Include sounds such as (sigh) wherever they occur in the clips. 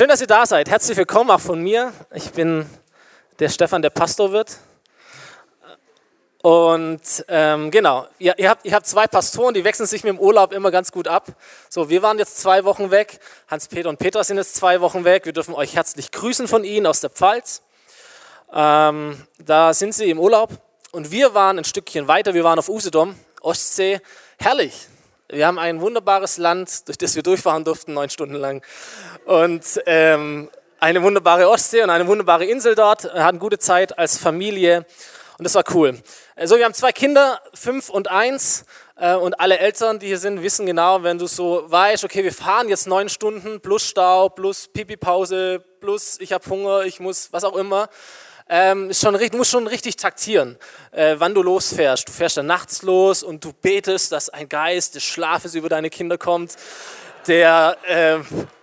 Schön, dass ihr da seid. Herzlich willkommen auch von mir. Ich bin der Stefan, der Pastor wird. Und ähm, genau, ihr, ihr, habt, ihr habt zwei Pastoren, die wechseln sich mit dem Urlaub immer ganz gut ab. So, wir waren jetzt zwei Wochen weg. Hans-Peter und Peter sind jetzt zwei Wochen weg. Wir dürfen euch herzlich grüßen von Ihnen aus der Pfalz. Ähm, da sind sie im Urlaub. Und wir waren ein Stückchen weiter. Wir waren auf Usedom, Ostsee. Herrlich. Wir haben ein wunderbares Land, durch das wir durchfahren durften, neun Stunden lang. Und ähm, eine wunderbare Ostsee und eine wunderbare Insel dort. Wir hatten gute Zeit als Familie. Und das war cool. Also wir haben zwei Kinder, fünf und eins. Äh, und alle Eltern, die hier sind, wissen genau, wenn du so weißt, okay, wir fahren jetzt neun Stunden plus Stau, plus Pipi-Pause, plus ich habe Hunger, ich muss, was auch immer. Ähm, schon, du musst schon richtig taktieren, äh, wann du losfährst. Du fährst dann nachts los und du betest, dass ein Geist des Schlafes über deine Kinder kommt, der äh,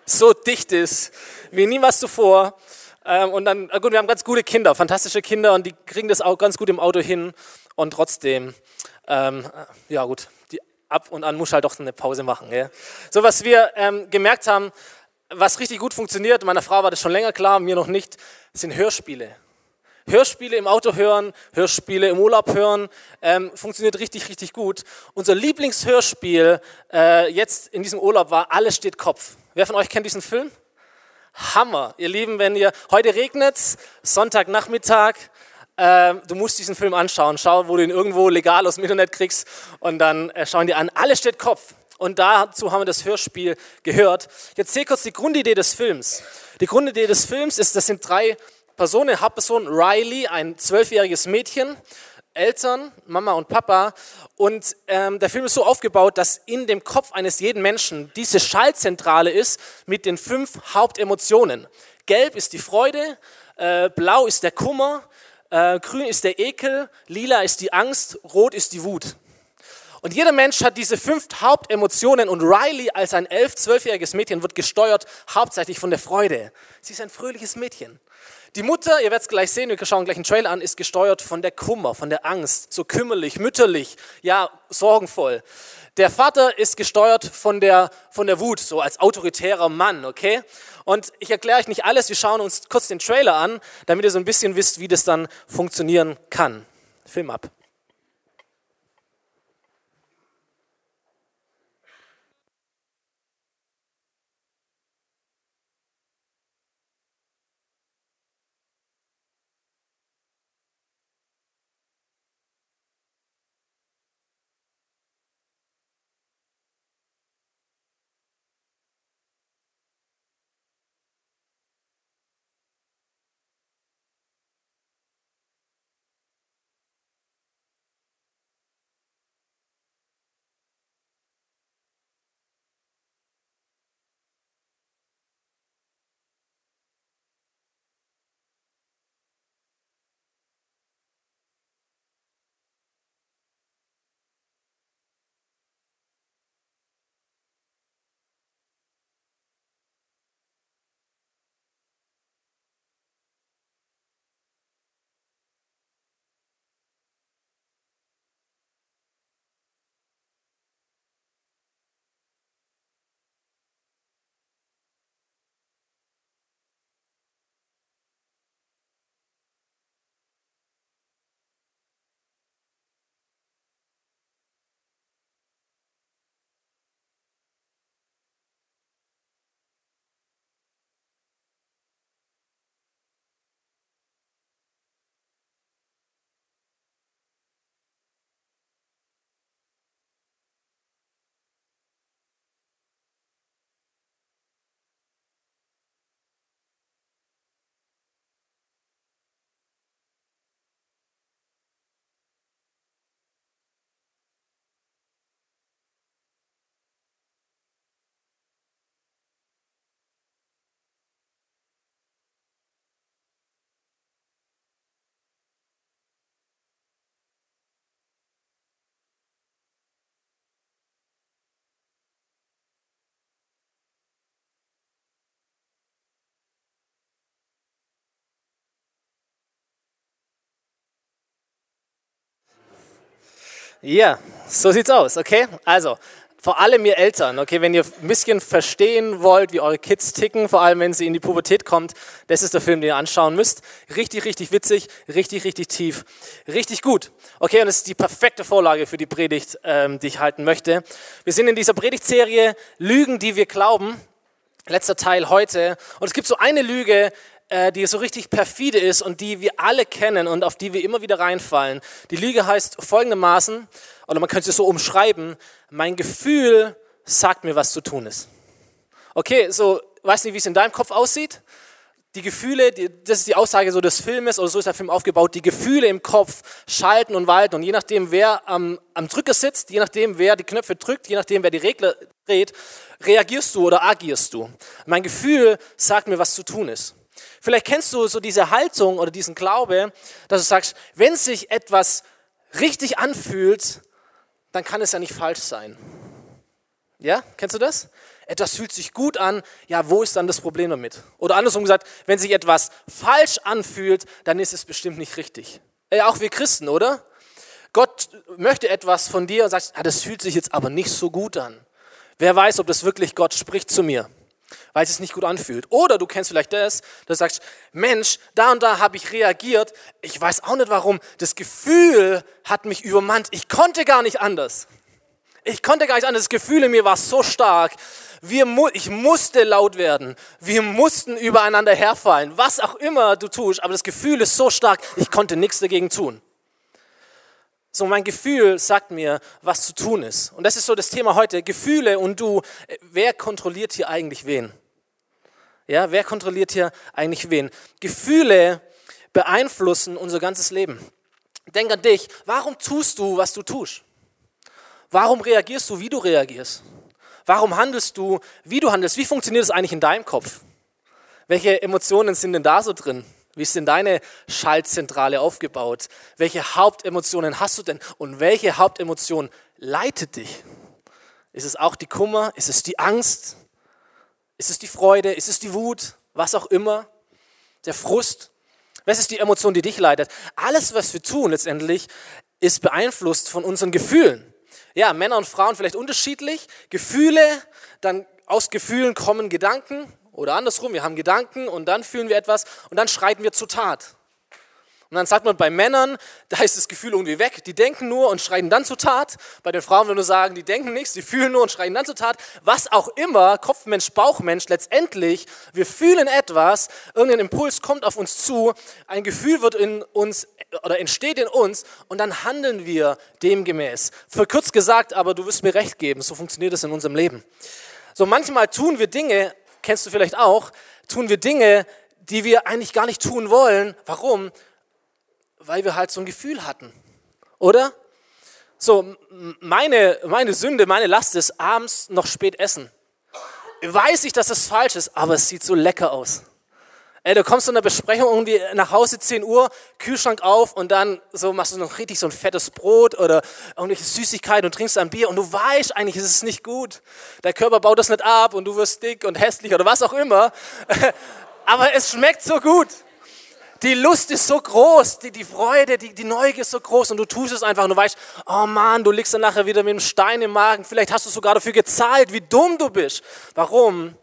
so dicht ist wie niemals zuvor. Ähm, und dann, gut, wir haben ganz gute Kinder, fantastische Kinder und die kriegen das auch ganz gut im Auto hin. Und trotzdem, ähm, ja gut, die, ab und an muss halt doch eine Pause machen. Gell? So, was wir ähm, gemerkt haben, was richtig gut funktioniert, meiner Frau war das schon länger klar, mir noch nicht, sind Hörspiele. Hörspiele im Auto hören, Hörspiele im Urlaub hören, ähm, funktioniert richtig, richtig gut. Unser Lieblingshörspiel äh, jetzt in diesem Urlaub war Alles steht Kopf. Wer von euch kennt diesen Film? Hammer. Ihr Lieben, wenn ihr, heute regnet Sonntagnachmittag, äh, du musst diesen Film anschauen. Schau, wo du ihn irgendwo legal aus dem Internet kriegst und dann äh, schauen dir an. Alles steht Kopf. Und dazu haben wir das Hörspiel gehört. Jetzt sehe kurz die Grundidee des Films. Die Grundidee des Films ist, das sind drei Personen. Hauptperson Riley, ein zwölfjähriges Mädchen, Eltern, Mama und Papa. Und ähm, der Film ist so aufgebaut, dass in dem Kopf eines jeden Menschen diese Schallzentrale ist mit den fünf Hauptemotionen. Gelb ist die Freude, äh, blau ist der Kummer, äh, grün ist der Ekel, lila ist die Angst, rot ist die Wut. Und jeder Mensch hat diese fünf Hauptemotionen und Riley als ein elf-, zwölfjähriges Mädchen wird gesteuert hauptsächlich von der Freude. Sie ist ein fröhliches Mädchen. Die Mutter, ihr werdet es gleich sehen, wir schauen gleich einen Trailer an, ist gesteuert von der Kummer, von der Angst, so kümmerlich, mütterlich, ja, sorgenvoll. Der Vater ist gesteuert von der, von der Wut, so als autoritärer Mann, okay? Und ich erkläre euch nicht alles, wir schauen uns kurz den Trailer an, damit ihr so ein bisschen wisst, wie das dann funktionieren kann. Film ab. Ja, so sieht's aus, okay? Also, Vor allem ihr Eltern, okay, wenn ihr ein bisschen verstehen wollt, wie eure Kids ticken, vor allem wenn sie in die Pubertät kommt, das ist der Film, den ihr anschauen müsst. Richtig, richtig witzig, richtig, richtig tief, richtig gut. Okay, und das ist die perfekte Vorlage für die Predigt, ähm, die ich halten möchte. Wir sind in dieser Predigtserie Lügen, die wir glauben. Letzter Teil heute. Und es gibt so eine Lüge, die so richtig perfide ist und die wir alle kennen und auf die wir immer wieder reinfallen. Die Lüge heißt folgendermaßen, oder man könnte es so umschreiben, mein Gefühl sagt mir, was zu tun ist. Okay, so, weiß nicht, wie es in deinem Kopf aussieht. Die Gefühle, die, das ist die Aussage so des Filmes, oder so ist der Film aufgebaut, die Gefühle im Kopf schalten und walten. Und je nachdem, wer am, am Drücker sitzt, je nachdem, wer die Knöpfe drückt, je nachdem, wer die Regler dreht, reagierst du oder agierst du. Mein Gefühl sagt mir, was zu tun ist. Vielleicht kennst du so diese Haltung oder diesen Glaube, dass du sagst, wenn sich etwas richtig anfühlt, dann kann es ja nicht falsch sein. Ja, kennst du das? Etwas fühlt sich gut an, ja, wo ist dann das Problem damit? Oder andersrum gesagt, wenn sich etwas falsch anfühlt, dann ist es bestimmt nicht richtig. Ja, auch wir Christen, oder? Gott möchte etwas von dir und sagt, ah, das fühlt sich jetzt aber nicht so gut an. Wer weiß, ob das wirklich Gott spricht zu mir weil es sich nicht gut anfühlt. Oder du kennst vielleicht das, dass du sagst, Mensch, da und da habe ich reagiert, ich weiß auch nicht warum, das Gefühl hat mich übermannt, ich konnte gar nicht anders. Ich konnte gar nicht anders, das Gefühl in mir war so stark, wir, ich musste laut werden, wir mussten übereinander herfallen, was auch immer du tust, aber das Gefühl ist so stark, ich konnte nichts dagegen tun. So, mein Gefühl sagt mir, was zu tun ist. Und das ist so das Thema heute. Gefühle und du, wer kontrolliert hier eigentlich wen? Ja, wer kontrolliert hier eigentlich wen? Gefühle beeinflussen unser ganzes Leben. Denk an dich. Warum tust du, was du tust? Warum reagierst du, wie du reagierst? Warum handelst du, wie du handelst? Wie funktioniert es eigentlich in deinem Kopf? Welche Emotionen sind denn da so drin? Wie ist denn deine Schaltzentrale aufgebaut? Welche Hauptemotionen hast du denn? Und welche Hauptemotion leitet dich? Ist es auch die Kummer? Ist es die Angst? Ist es die Freude? Ist es die Wut? Was auch immer? Der Frust? Was ist die Emotion, die dich leitet? Alles, was wir tun letztendlich, ist beeinflusst von unseren Gefühlen. Ja, Männer und Frauen vielleicht unterschiedlich. Gefühle, dann aus Gefühlen kommen Gedanken oder andersrum, wir haben Gedanken und dann fühlen wir etwas und dann schreiten wir zur Tat. Und dann sagt man bei Männern, (laughs) da ist das Gefühl irgendwie weg, die denken nur und schreien dann zur Tat. Bei den Frauen würde man sagen, die denken nichts, die fühlen nur und schreien dann zur Tat. Was auch immer, Kopfmensch, Bauchmensch, letztendlich, wir fühlen etwas, irgendein Impuls kommt auf uns zu, ein Gefühl wird in uns oder entsteht in uns und dann handeln wir demgemäß. Verkürzt gesagt, aber du wirst mir recht geben, so funktioniert es in unserem Leben. So manchmal tun wir Dinge, kennst du vielleicht auch, tun wir Dinge, die wir eigentlich gar nicht tun wollen. Warum? weil wir halt so ein Gefühl hatten, oder? So, meine, meine Sünde, meine Last ist abends noch spät essen. Weiß ich, dass es falsch ist, aber es sieht so lecker aus. Ey, du kommst zu einer Besprechung irgendwie nach Hause 10 Uhr, Kühlschrank auf und dann so machst du noch richtig so ein fettes Brot oder irgendwelche Süßigkeiten und trinkst ein Bier und du weißt, eigentlich ist es nicht gut. Der Körper baut das nicht ab und du wirst dick und hässlich oder was auch immer. (laughs) Aber es schmeckt so gut die Lust ist so groß, die, die Freude, die, die Neugier ist so groß und du tust es einfach und du weißt, oh Mann, du liegst dann nachher wieder mit einem Stein im Magen, vielleicht hast du sogar dafür gezahlt, wie dumm du bist. Warum?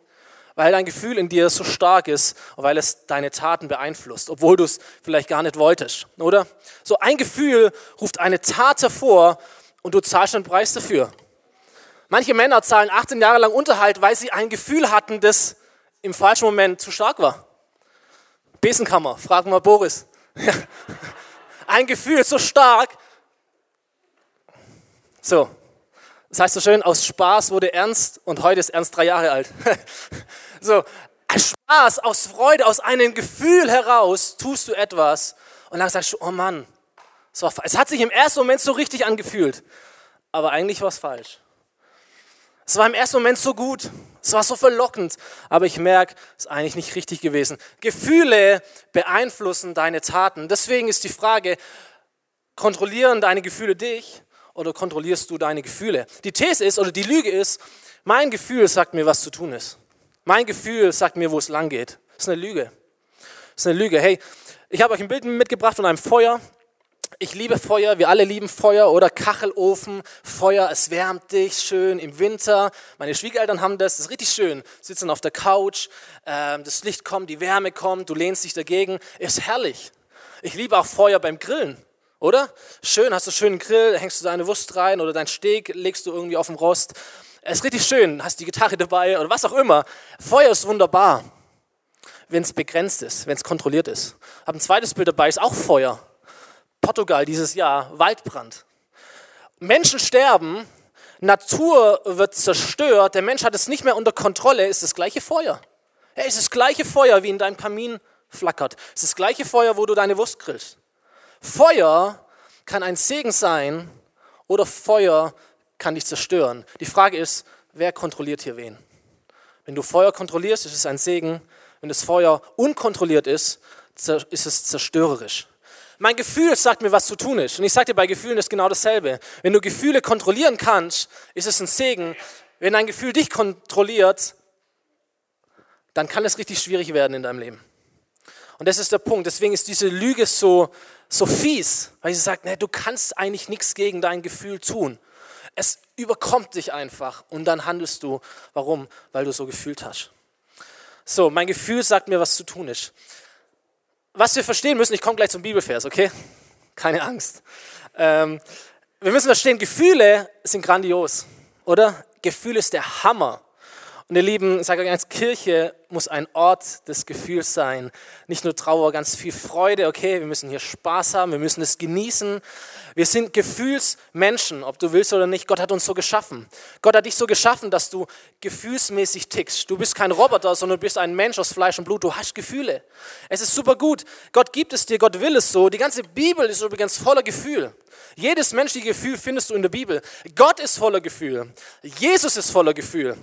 Weil dein Gefühl in dir so stark ist und weil es deine Taten beeinflusst, obwohl du es vielleicht gar nicht wolltest, oder? So ein Gefühl ruft eine Tat hervor und du zahlst einen Preis dafür. Manche Männer zahlen 18 Jahre lang Unterhalt, weil sie ein Gefühl hatten, das im falschen Moment zu stark war. Besenkammer, fragen wir Boris. (laughs) Ein Gefühl so stark. So, das heißt so schön, aus Spaß wurde Ernst und heute ist Ernst drei Jahre alt. (laughs) so, Spaß, aus Freude, aus einem Gefühl heraus tust du etwas und dann sagst du, oh Mann, es hat sich im ersten Moment so richtig angefühlt, aber eigentlich war es falsch. Es war im ersten Moment so gut, es war so verlockend, aber ich merke, es ist eigentlich nicht richtig gewesen. Gefühle beeinflussen deine Taten. Deswegen ist die Frage, kontrollieren deine Gefühle dich oder kontrollierst du deine Gefühle? Die These ist oder die Lüge ist, mein Gefühl sagt mir, was zu tun ist. Mein Gefühl sagt mir, wo es lang geht. Das ist eine Lüge. Das ist eine Lüge. Hey, ich habe euch ein Bild mitgebracht von einem Feuer. Ich liebe Feuer, wir alle lieben Feuer oder Kachelofen, Feuer, es wärmt dich schön im Winter. Meine Schwiegereltern haben das, das ist richtig schön. Sitzen auf der Couch, äh, das Licht kommt, die Wärme kommt, du lehnst dich dagegen, ist herrlich. Ich liebe auch Feuer beim Grillen, oder? Schön, hast du einen schönen Grill, hängst du deine Wurst rein oder dein Steak legst du irgendwie auf den Rost. Es ist richtig schön, hast die Gitarre (laughs) dabei oder was auch immer. Feuer ist wunderbar, wenn es begrenzt ist, wenn es kontrolliert ist. Habe ein zweites Bild dabei, ist auch Feuer. Portugal dieses Jahr, Waldbrand. Menschen sterben, Natur wird zerstört, der Mensch hat es nicht mehr unter Kontrolle, ist das gleiche Feuer. Es ist das gleiche Feuer, wie in deinem Kamin flackert. Es ist das gleiche Feuer, wo du deine Wurst grillst. Feuer kann ein Segen sein oder Feuer kann dich zerstören. Die Frage ist, wer kontrolliert hier wen? Wenn du Feuer kontrollierst, ist es ein Segen. Wenn das Feuer unkontrolliert ist, ist es zerstörerisch. Mein Gefühl sagt mir, was zu tun ist. Und ich sage dir, bei Gefühlen ist genau dasselbe. Wenn du Gefühle kontrollieren kannst, ist es ein Segen. Wenn ein Gefühl dich kontrolliert, dann kann es richtig schwierig werden in deinem Leben. Und das ist der Punkt. Deswegen ist diese Lüge so, so fies, weil sie sagt, nee, du kannst eigentlich nichts gegen dein Gefühl tun. Es überkommt dich einfach und dann handelst du. Warum? Weil du so gefühlt hast. So, mein Gefühl sagt mir, was zu tun ist was wir verstehen müssen, ich komme gleich zum Bibelvers, okay? Keine Angst. Ähm, wir müssen verstehen, Gefühle sind grandios, oder? Gefühl ist der Hammer. Und ihr Lieben, ich sage euch eins, Kirche muss ein Ort des Gefühls sein. Nicht nur Trauer, ganz viel Freude. Okay, wir müssen hier Spaß haben, wir müssen es genießen. Wir sind Gefühlsmenschen, ob du willst oder nicht. Gott hat uns so geschaffen. Gott hat dich so geschaffen, dass du gefühlsmäßig tickst. Du bist kein Roboter, sondern du bist ein Mensch aus Fleisch und Blut. Du hast Gefühle. Es ist super gut. Gott gibt es dir, Gott will es so. Die ganze Bibel ist übrigens voller Gefühl. Jedes menschliche Gefühl findest du in der Bibel. Gott ist voller Gefühl. Jesus ist voller Gefühl.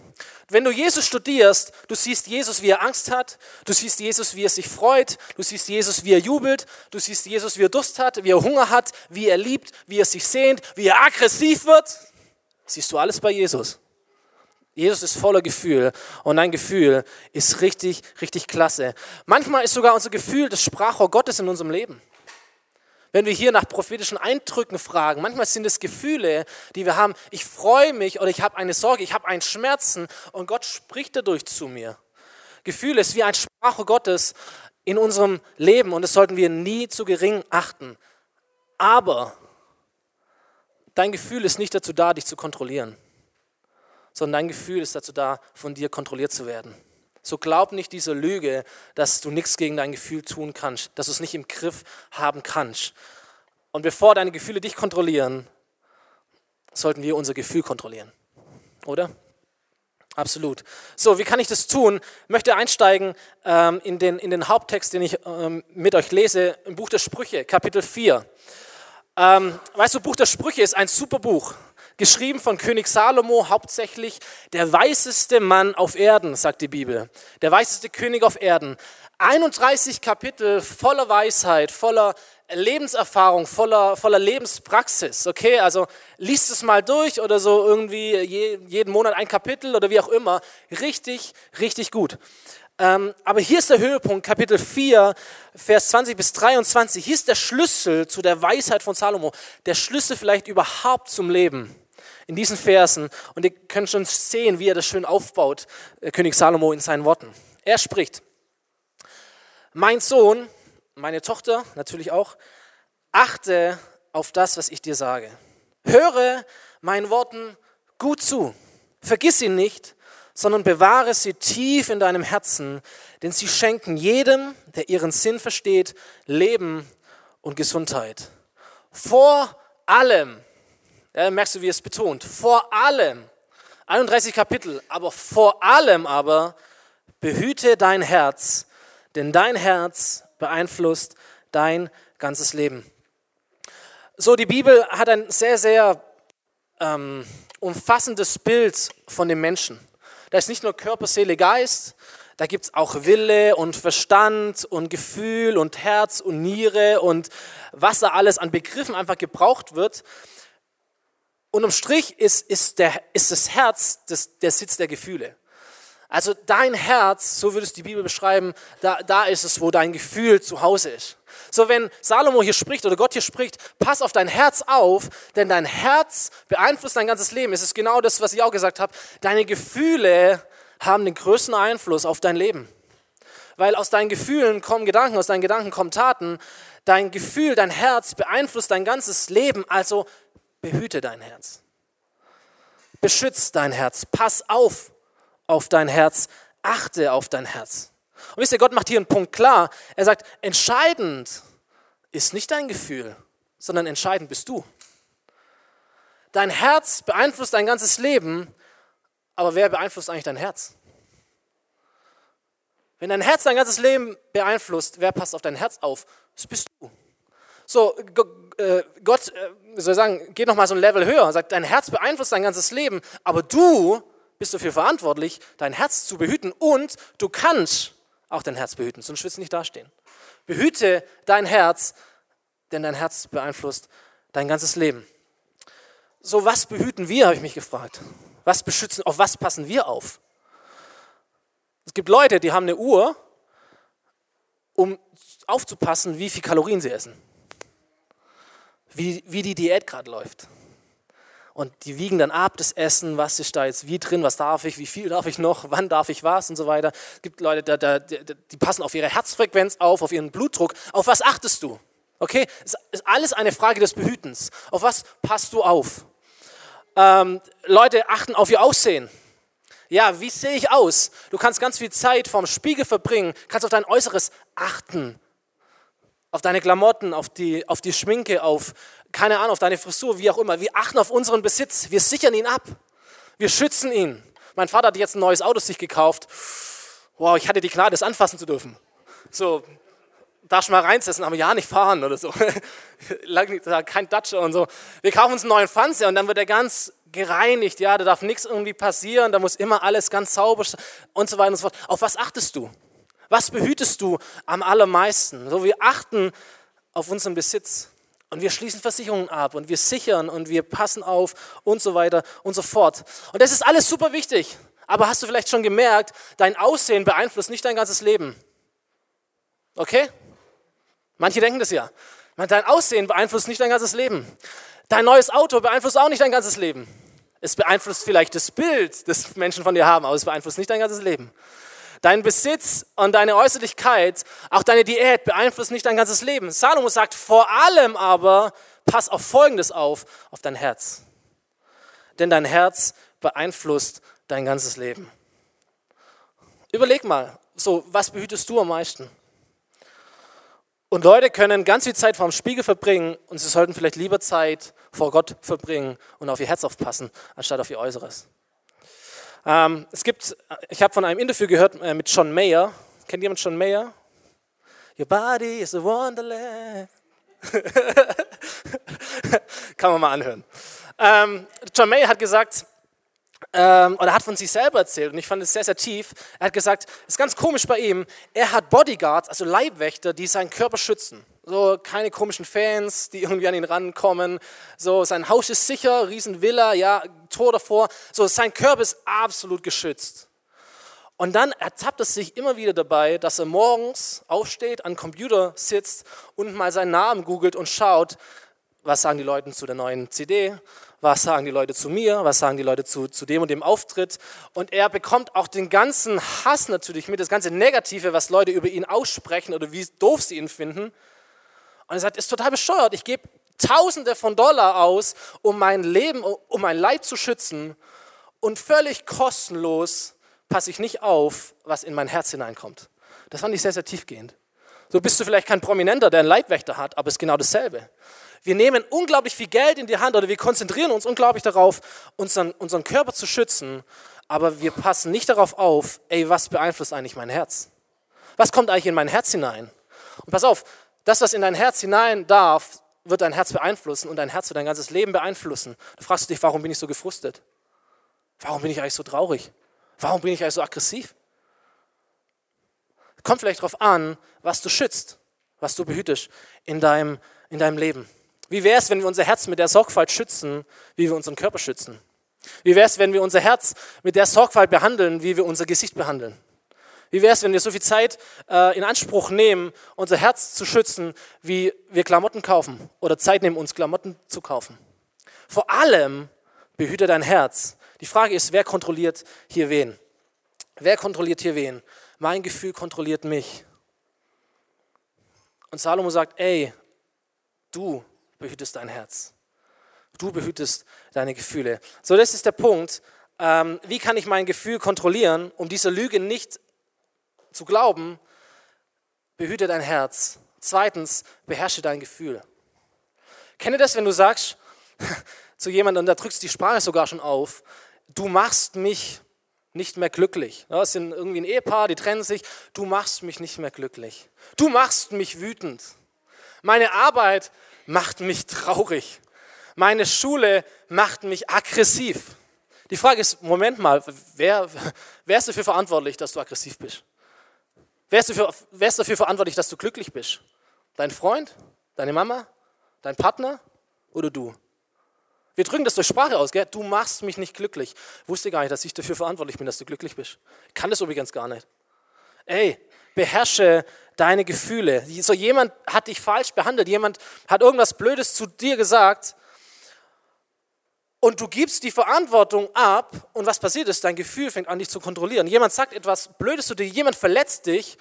Wenn du Jesus studierst, du siehst Jesus, wie er Angst hat, du siehst Jesus, wie er sich freut, du siehst Jesus, wie er jubelt, du siehst Jesus, wie er Durst hat, wie er Hunger hat, wie er liebt, wie er sich sehnt, wie er aggressiv wird. Siehst du alles bei Jesus. Jesus ist voller Gefühl und dein Gefühl ist richtig, richtig klasse. Manchmal ist sogar unser Gefühl das Sprachrohr Gottes in unserem Leben. Wenn wir hier nach prophetischen Eindrücken fragen, manchmal sind es Gefühle, die wir haben, ich freue mich oder ich habe eine Sorge, ich habe einen Schmerzen und Gott spricht dadurch zu mir. Gefühle ist wie ein Sprache Gottes in unserem Leben und das sollten wir nie zu gering achten. Aber dein Gefühl ist nicht dazu da, dich zu kontrollieren, sondern dein Gefühl ist dazu da, von dir kontrolliert zu werden. So glaub nicht dieser Lüge, dass du nichts gegen dein Gefühl tun kannst, dass du es nicht im Griff haben kannst. Und bevor deine Gefühle dich kontrollieren, sollten wir unser Gefühl kontrollieren. Oder? Absolut. So, wie kann ich das tun? Ich möchte einsteigen ähm, in, den, in den Haupttext, den ich ähm, mit euch lese, im Buch der Sprüche, Kapitel 4. Ähm, weißt du, Buch der Sprüche ist ein super Buch geschrieben von König Salomo, hauptsächlich der weiseste Mann auf Erden, sagt die Bibel. Der weiseste König auf Erden. 31 Kapitel voller Weisheit, voller Lebenserfahrung, voller, voller Lebenspraxis. Okay, also liest es mal durch oder so irgendwie je, jeden Monat ein Kapitel oder wie auch immer. Richtig, richtig gut. Ähm, aber hier ist der Höhepunkt, Kapitel 4, Vers 20 bis 23. Hier ist der Schlüssel zu der Weisheit von Salomo. Der Schlüssel vielleicht überhaupt zum Leben in diesen Versen. Und ihr könnt schon sehen, wie er das schön aufbaut, äh, König Salomo in seinen Worten. Er spricht, mein Sohn, meine Tochter natürlich auch, achte auf das, was ich dir sage. Höre meinen Worten gut zu. Vergiss ihn nicht, sondern bewahre sie tief in deinem Herzen, denn sie schenken jedem, der ihren Sinn versteht, Leben und Gesundheit. Vor allem ja, merkst du, wie es betont. Vor allem, 31 Kapitel, aber vor allem aber behüte dein Herz, denn dein Herz beeinflusst dein ganzes Leben. So, die Bibel hat ein sehr, sehr ähm, umfassendes Bild von dem Menschen. Da ist nicht nur Körper, Seele, Geist, da gibt es auch Wille und Verstand und Gefühl und Herz und Niere und was da alles an Begriffen einfach gebraucht wird. Unterm Strich ist, ist, der, ist das Herz das, der Sitz der Gefühle. Also dein Herz, so würde es die Bibel beschreiben, da, da ist es, wo dein Gefühl zu Hause ist. So wenn Salomo hier spricht oder Gott hier spricht, pass auf dein Herz auf, denn dein Herz beeinflusst dein ganzes Leben. Es ist genau das, was ich auch gesagt habe. Deine Gefühle haben den größten Einfluss auf dein Leben. Weil aus deinen Gefühlen kommen Gedanken, aus deinen Gedanken kommen Taten. Dein Gefühl, dein Herz beeinflusst dein ganzes Leben. Also behüte dein Herz. Beschütze dein Herz. Pass auf auf dein Herz, achte auf dein Herz. Und wisst ihr, Gott macht hier einen Punkt klar. Er sagt, entscheidend ist nicht dein Gefühl, sondern entscheidend bist du. Dein Herz beeinflusst dein ganzes Leben, aber wer beeinflusst eigentlich dein Herz? Wenn dein Herz dein ganzes Leben beeinflusst, wer passt auf dein Herz auf? Das bist du. So, äh, Gott, äh, soll ich sagen, geht nochmal so ein Level höher, sagt, dein Herz beeinflusst dein ganzes Leben, aber du bist dafür verantwortlich, dein Herz zu behüten und du kannst auch dein Herz behüten, sonst wirst du nicht dastehen. Behüte dein Herz, denn dein Herz beeinflusst dein ganzes Leben. So, was behüten wir, habe ich mich gefragt. Was beschützen, auf was passen wir auf? Es gibt Leute, die haben eine Uhr, um aufzupassen, wie viel Kalorien sie essen. Wie, wie die Diät gerade läuft. Und die wiegen dann ab das Essen, was ist da jetzt wie drin, was darf ich, wie viel darf ich noch, wann darf ich was und so weiter. Es gibt Leute, die, die passen auf ihre Herzfrequenz auf, auf ihren Blutdruck. Auf was achtest du? Okay, es ist alles eine Frage des Behütens. Auf was passt du auf? Ähm, Leute achten auf ihr Aussehen. Ja, wie sehe ich aus? Du kannst ganz viel Zeit vorm Spiegel verbringen, kannst auf dein Äußeres achten auf deine Klamotten, auf die, auf die Schminke, auf, keine Ahnung, auf deine Frisur, wie auch immer. Wir achten auf unseren Besitz. Wir sichern ihn ab. Wir schützen ihn. Mein Vater hat jetzt ein neues Auto sich gekauft. Wow, ich hatte die Gnade, das anfassen zu dürfen. So, darfst du mal reinsetzen, aber ja nicht fahren oder so. (laughs) Kein Datsche und so. Wir kaufen uns einen neuen Fernseher und dann wird er ganz gereinigt. Ja, da darf nichts irgendwie passieren, da muss immer alles ganz sauber und so weiter und so fort. Auf was achtest du? Was behütest du am allermeisten? So, wir achten auf unseren Besitz und wir schließen Versicherungen ab und wir sichern und wir passen auf und so weiter und so fort. Und das ist alles super wichtig. Aber hast du vielleicht schon gemerkt, dein Aussehen beeinflusst nicht dein ganzes Leben? Okay? Manche denken das ja. Dein Aussehen beeinflusst nicht dein ganzes Leben. Dein neues Auto beeinflusst auch nicht dein ganzes Leben. Es beeinflusst vielleicht das Bild, das Menschen von dir haben, aber es beeinflusst nicht dein ganzes Leben. Dein Besitz und deine Äußerlichkeit, auch deine Diät beeinflussen nicht dein ganzes Leben. Salomo sagt vor allem aber, pass auf Folgendes auf, auf dein Herz. Denn dein Herz beeinflusst dein ganzes Leben. Überleg mal, so, was behütest du am meisten? Und Leute können ganz viel Zeit vor dem Spiegel verbringen und sie sollten vielleicht lieber Zeit vor Gott verbringen und auf ihr Herz aufpassen, anstatt auf ihr Äußeres. Ähm, es gibt, ich habe von einem Interview gehört äh, mit John Mayer. Kennt jemand John Mayer? Your body is a wonderland. (laughs) Kann man mal anhören. Ähm, John Mayer hat gesagt, ähm, oder hat von sich selber erzählt, und ich fand es sehr, sehr tief. Er hat gesagt, es ist ganz komisch bei ihm, er hat Bodyguards, also Leibwächter, die seinen Körper schützen. So keine komischen Fans, die irgendwie an ihn rankommen. So sein Haus ist sicher, Riesenvilla, ja, Tor davor. So sein Körper ist absolut geschützt. Und dann ertappt es sich immer wieder dabei, dass er morgens aufsteht, an Computer sitzt und mal seinen Namen googelt und schaut, was sagen die Leute zu der neuen CD, was sagen die Leute zu mir, was sagen die Leute zu, zu dem und dem Auftritt. Und er bekommt auch den ganzen Hass natürlich mit, das ganze Negative, was Leute über ihn aussprechen oder wie doof sie ihn finden. Und er sagt, ist total bescheuert, ich gebe Tausende von Dollar aus, um mein Leben, um mein Leib zu schützen und völlig kostenlos passe ich nicht auf, was in mein Herz hineinkommt. Das fand ich sehr, sehr tiefgehend. So bist du vielleicht kein Prominenter, der einen Leibwächter hat, aber es ist genau dasselbe. Wir nehmen unglaublich viel Geld in die Hand oder wir konzentrieren uns unglaublich darauf, unseren, unseren Körper zu schützen, aber wir passen nicht darauf auf, ey, was beeinflusst eigentlich mein Herz? Was kommt eigentlich in mein Herz hinein? Und pass auf, das, was in dein Herz hinein darf, wird dein Herz beeinflussen und dein Herz wird dein ganzes Leben beeinflussen. Du fragst dich, warum bin ich so gefrustet? Warum bin ich eigentlich so traurig? Warum bin ich eigentlich so aggressiv? Kommt vielleicht darauf an, was du schützt, was du behütest in deinem, in deinem Leben. Wie wäre es, wenn wir unser Herz mit der Sorgfalt schützen, wie wir unseren Körper schützen? Wie wäre es, wenn wir unser Herz mit der Sorgfalt behandeln, wie wir unser Gesicht behandeln? Wie wäre es, wenn wir so viel Zeit äh, in Anspruch nehmen, unser Herz zu schützen, wie wir Klamotten kaufen oder Zeit nehmen, uns Klamotten zu kaufen? Vor allem behüte dein Herz. Die Frage ist, wer kontrolliert hier wen? Wer kontrolliert hier wen? Mein Gefühl kontrolliert mich. Und Salomo sagt, ey, du behütest dein Herz. Du behütest deine Gefühle. So, das ist der Punkt. Ähm, wie kann ich mein Gefühl kontrollieren, um dieser Lüge nicht zu glauben? Behüte dein Herz. Zweitens, beherrsche dein Gefühl. Kenne das, wenn du sagst (laughs) zu jemandem, und da drückst du die Sprache sogar schon auf, du machst mich nicht mehr glücklich. Ja, es sind irgendwie ein Ehepaar, die trennen sich. Du machst mich nicht mehr glücklich. Du machst mich wütend. Meine Arbeit macht mich traurig. Meine Schule macht mich aggressiv. Die Frage ist, Moment mal, wer, wer ist dafür verantwortlich, dass du aggressiv bist? Wer ist, dafür, wer ist dafür verantwortlich, dass du glücklich bist? Dein Freund? Deine Mama? Dein Partner? Oder du? Wir drücken das durch Sprache aus, gell? Du machst mich nicht glücklich. Ich wusste gar nicht, dass ich dafür verantwortlich bin, dass du glücklich bist. Ich kann das übrigens gar nicht. Ey, beherrsche deine Gefühle. So jemand hat dich falsch behandelt, jemand hat irgendwas Blödes zu dir gesagt und du gibst die Verantwortung ab und was passiert ist, dein Gefühl fängt an dich zu kontrollieren. Jemand sagt etwas Blödes zu dir, jemand verletzt dich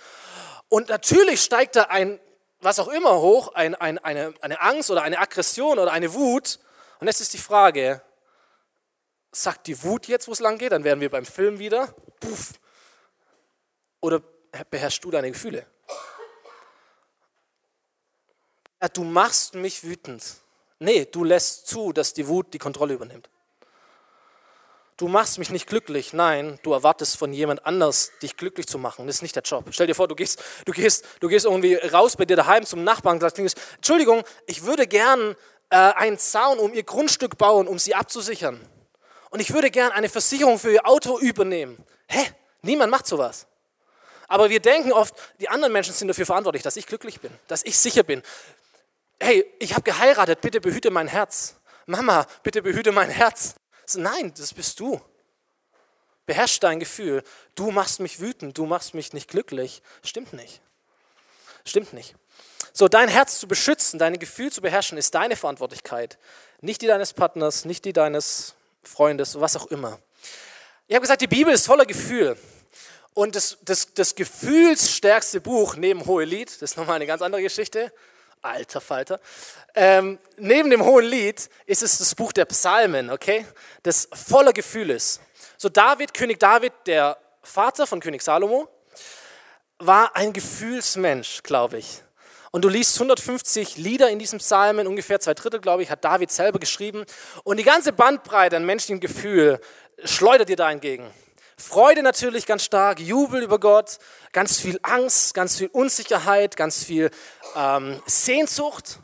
und natürlich steigt da ein, was auch immer hoch, ein, ein, eine, eine Angst oder eine Aggression oder eine Wut und jetzt ist die Frage, sagt die Wut jetzt, wo es lang geht? Dann wären wir beim Film wieder. Puff. Oder beherrschst du deine Gefühle? Ja, du machst mich wütend. Nee, du lässt zu, dass die Wut die Kontrolle übernimmt. Du machst mich nicht glücklich. Nein, du erwartest von jemand anders, dich glücklich zu machen. Das ist nicht der Job. Stell dir vor, du gehst, du gehst, du gehst irgendwie raus bei dir daheim zum Nachbarn und sagst, Entschuldigung, ich würde gern äh, einen Zaun um ihr Grundstück bauen, um sie abzusichern. Und ich würde gern eine Versicherung für ihr Auto übernehmen. Hä? Niemand macht sowas. Aber wir denken oft, die anderen Menschen sind dafür verantwortlich, dass ich glücklich bin, dass ich sicher bin. Hey, ich habe geheiratet, bitte behüte mein Herz. Mama, bitte behüte mein Herz. Nein, das bist du. Beherrsch dein Gefühl. Du machst mich wütend, du machst mich nicht glücklich. Stimmt nicht. Stimmt nicht. So, dein Herz zu beschützen, deine Gefühle zu beherrschen, ist deine Verantwortlichkeit. Nicht die deines Partners, nicht die deines Freundes, was auch immer. Ich habe gesagt, die Bibel ist voller Gefühl. Und das, das, das gefühlsstärkste Buch neben Hohelied, das ist nochmal eine ganz andere Geschichte, alter Falter, ähm, neben dem Hohen Lied ist es das Buch der Psalmen, okay, das voller Gefühl ist. So David, König David, der Vater von König Salomo, war ein Gefühlsmensch, glaube ich. Und du liest 150 Lieder in diesem Psalmen, ungefähr zwei Drittel, glaube ich, hat David selber geschrieben. Und die ganze Bandbreite an menschlichem Gefühl schleudert dir da entgegen. Freude natürlich ganz stark, Jubel über Gott, ganz viel Angst, ganz viel Unsicherheit, ganz viel ähm, Sehnsucht,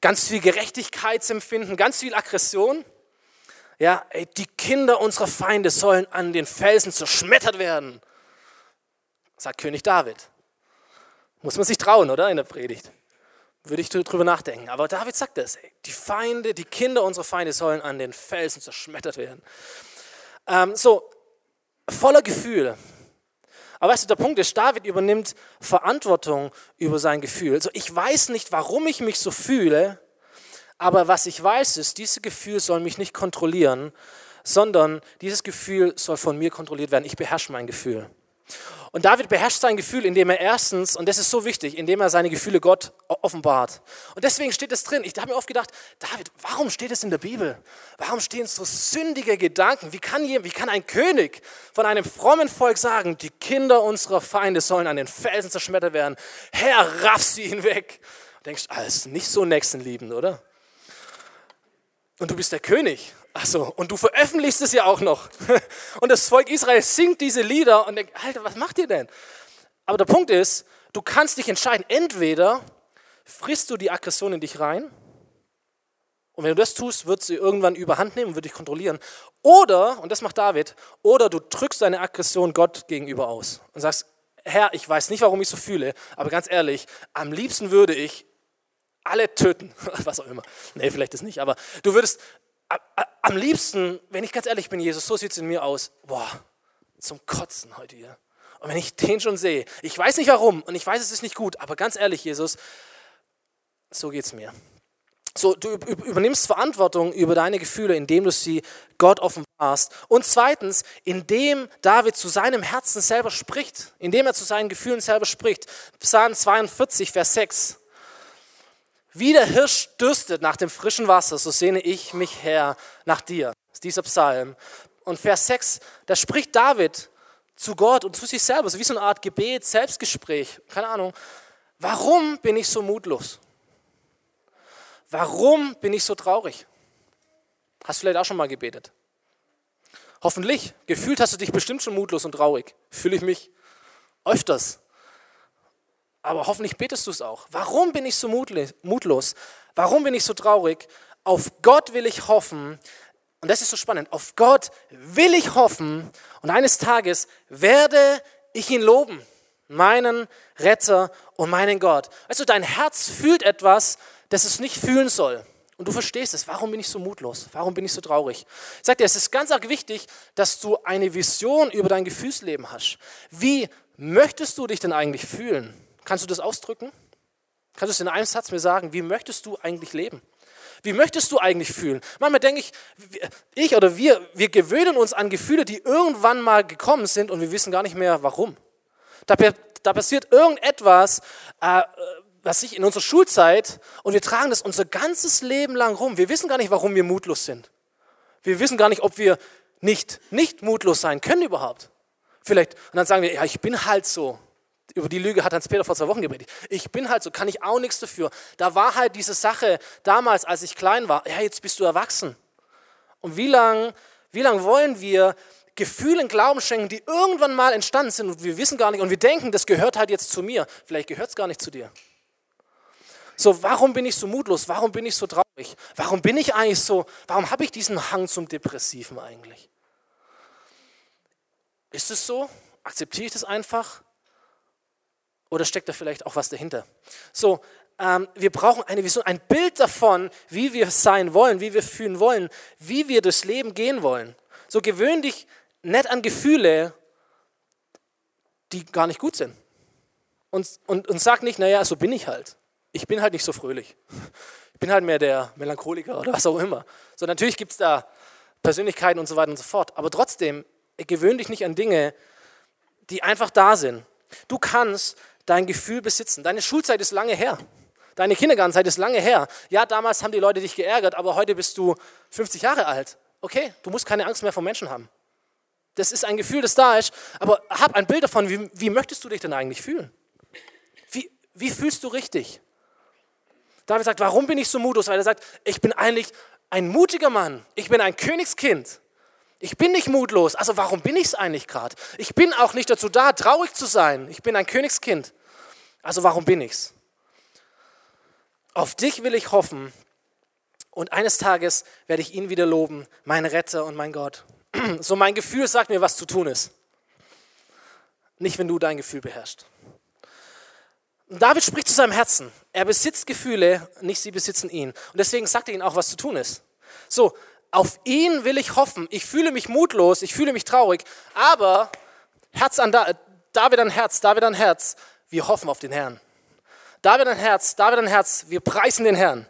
ganz viel Gerechtigkeitsempfinden, ganz viel Aggression. Ja, ey, die Kinder unserer Feinde sollen an den Felsen zerschmettert werden, sagt König David. Muss man sich trauen, oder? In der Predigt. Würde ich drüber nachdenken. Aber David sagt das. Ey, die Feinde, die Kinder unserer Feinde sollen an den Felsen zerschmettert werden. Ähm, so, voller Gefühle. Aber weißt du, der Punkt ist, David übernimmt Verantwortung über sein Gefühl. Also ich weiß nicht, warum ich mich so fühle, aber was ich weiß ist, dieses Gefühl soll mich nicht kontrollieren, sondern dieses Gefühl soll von mir kontrolliert werden. Ich beherrsche mein Gefühl. Und David beherrscht sein Gefühl, indem er erstens, und das ist so wichtig, indem er seine Gefühle Gott offenbart. Und deswegen steht es drin. Ich habe mir oft gedacht, David, warum steht es in der Bibel? Warum stehen so sündige Gedanken? Wie kann, wie kann ein König von einem frommen Volk sagen, die Kinder unserer Feinde sollen an den Felsen zerschmettert werden? Herr, raff sie hinweg. Du denkst, alles nicht so nächstenliebend, oder? Und du bist der König. Achso, und du veröffentlichst es ja auch noch. (laughs) Und das Volk Israel singt diese Lieder und denkt, Alter, was macht ihr denn? Aber der Punkt ist, du kannst dich entscheiden, entweder frisst du die Aggression in dich rein und wenn du das tust, wird sie irgendwann überhand nehmen und wird dich kontrollieren. Oder, und das macht David, oder du drückst deine Aggression Gott gegenüber aus und sagst, Herr, ich weiß nicht, warum ich so fühle, aber ganz ehrlich, am liebsten würde ich alle töten, (laughs) was auch immer. Nee, vielleicht das nicht, aber du würdest am liebsten, wenn ich ganz ehrlich bin, Jesus, so sieht es in mir aus. Boah, zum Kotzen heute hier. Und wenn ich den schon sehe, ich weiß nicht warum und ich weiß, es ist nicht gut, aber ganz ehrlich, Jesus, so geht es mir. So, du übernimmst Verantwortung über deine Gefühle, indem du sie Gott offenbarst. Und zweitens, indem David zu seinem Herzen selber spricht, indem er zu seinen Gefühlen selber spricht. Psalm 42, Vers 6. Wie der Hirsch dürstet nach dem frischen Wasser, so sehne ich mich her nach dir. Das ist dieser Psalm. Und Vers 6, da spricht David zu Gott und zu sich selber, so wie so eine Art Gebet, Selbstgespräch, keine Ahnung. Warum bin ich so mutlos? Warum bin ich so traurig? Hast du vielleicht auch schon mal gebetet? Hoffentlich. Gefühlt hast du dich bestimmt schon mutlos und traurig. Fühle ich mich öfters. Aber hoffentlich betest du es auch. Warum bin ich so mutlos? Warum bin ich so traurig? Auf Gott will ich hoffen. Und das ist so spannend. Auf Gott will ich hoffen. Und eines Tages werde ich ihn loben. Meinen Retter und meinen Gott. Also dein Herz fühlt etwas, das es nicht fühlen soll. Und du verstehst es. Warum bin ich so mutlos? Warum bin ich so traurig? Ich sage dir, es ist ganz arg wichtig, dass du eine Vision über dein Gefühlsleben hast. Wie möchtest du dich denn eigentlich fühlen? Kannst du das ausdrücken? Kannst du es in einem Satz mir sagen? Wie möchtest du eigentlich leben? Wie möchtest du eigentlich fühlen? Manchmal denke ich, ich oder wir, wir gewöhnen uns an Gefühle, die irgendwann mal gekommen sind und wir wissen gar nicht mehr, warum. Da, da passiert irgendetwas, äh, was ich in unserer Schulzeit und wir tragen das unser ganzes Leben lang rum. Wir wissen gar nicht, warum wir mutlos sind. Wir wissen gar nicht, ob wir nicht, nicht mutlos sein können überhaupt. Vielleicht, und dann sagen wir, ja, ich bin halt so. Über die Lüge hat Hans-Peter vor zwei Wochen gepredigt. Ich bin halt so, kann ich auch nichts dafür. Da war halt diese Sache damals, als ich klein war, ja, jetzt bist du erwachsen. Und wie lange wie lang wollen wir Gefühlen Glauben schenken, die irgendwann mal entstanden sind und wir wissen gar nicht und wir denken, das gehört halt jetzt zu mir. Vielleicht gehört es gar nicht zu dir. So, warum bin ich so mutlos? Warum bin ich so traurig? Warum bin ich eigentlich so, warum habe ich diesen Hang zum Depressiven eigentlich? Ist es so? Akzeptiere ich das einfach? Oder steckt da vielleicht auch was dahinter? So, ähm, wir brauchen eine Vision, ein Bild davon, wie wir sein wollen, wie wir fühlen wollen, wie wir durchs Leben gehen wollen. So gewöhn dich nicht an Gefühle, die gar nicht gut sind. Und, und, und sag nicht, naja, so bin ich halt ich bin halt nicht so fröhlich. Ich bin halt mehr der Melancholiker oder was auch immer. So, natürlich gibt es da Persönlichkeiten und so weiter und so fort. Aber trotzdem, gewöhn dich nicht an Dinge, die einfach da sind. Du kannst dein Gefühl besitzen. Deine Schulzeit ist lange her. Deine Kindergartenzeit ist lange her. Ja, damals haben die Leute dich geärgert, aber heute bist du 50 Jahre alt. Okay, du musst keine Angst mehr vor Menschen haben. Das ist ein Gefühl, das da ist, aber hab ein Bild davon, wie, wie möchtest du dich denn eigentlich fühlen? Wie, wie fühlst du richtig? David sagt, warum bin ich so mutlos? Weil er sagt, ich bin eigentlich ein mutiger Mann. Ich bin ein Königskind. Ich bin nicht mutlos. Also warum bin ich es eigentlich gerade? Ich bin auch nicht dazu da, traurig zu sein. Ich bin ein Königskind. Also warum bin ich's? Auf dich will ich hoffen und eines Tages werde ich ihn wieder loben, mein Retter und mein Gott. (clears throat) So mein Gefühl sagt mir, was zu tun ist. Nicht, wenn du dein Gefühl beherrschst. David spricht zu seinem Herzen. Er besitzt Gefühle, nicht sie besitzen ihn. Und deswegen sagt er ihnen auch, was zu tun ist. So, auf ihn will ich hoffen. Ich fühle mich mutlos, ich fühle mich traurig, aber Herz an da, David ein Herz, David ein Herz, wir hoffen auf den Herrn. David ein Herz, David ein Herz, wir preisen den Herrn.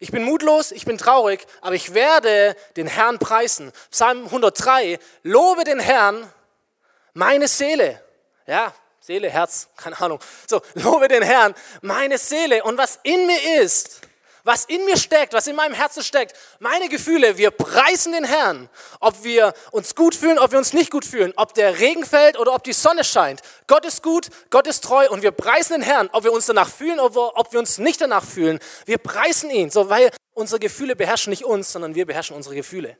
Ich bin mutlos, ich bin traurig, aber ich werde den Herrn preisen. Psalm 103, lobe den Herrn, meine Seele. Ja, Seele, Herz, keine Ahnung. So, lobe den Herrn, meine Seele und was in mir ist, was in mir steckt, was in meinem Herzen steckt, meine Gefühle, wir preisen den Herrn. Ob wir uns gut fühlen, ob wir uns nicht gut fühlen, ob der Regen fällt oder ob die Sonne scheint. Gott ist gut, Gott ist treu und wir preisen den Herrn, ob wir uns danach fühlen oder ob wir uns nicht danach fühlen. Wir preisen ihn, so weil unsere Gefühle beherrschen nicht uns, sondern wir beherrschen unsere Gefühle.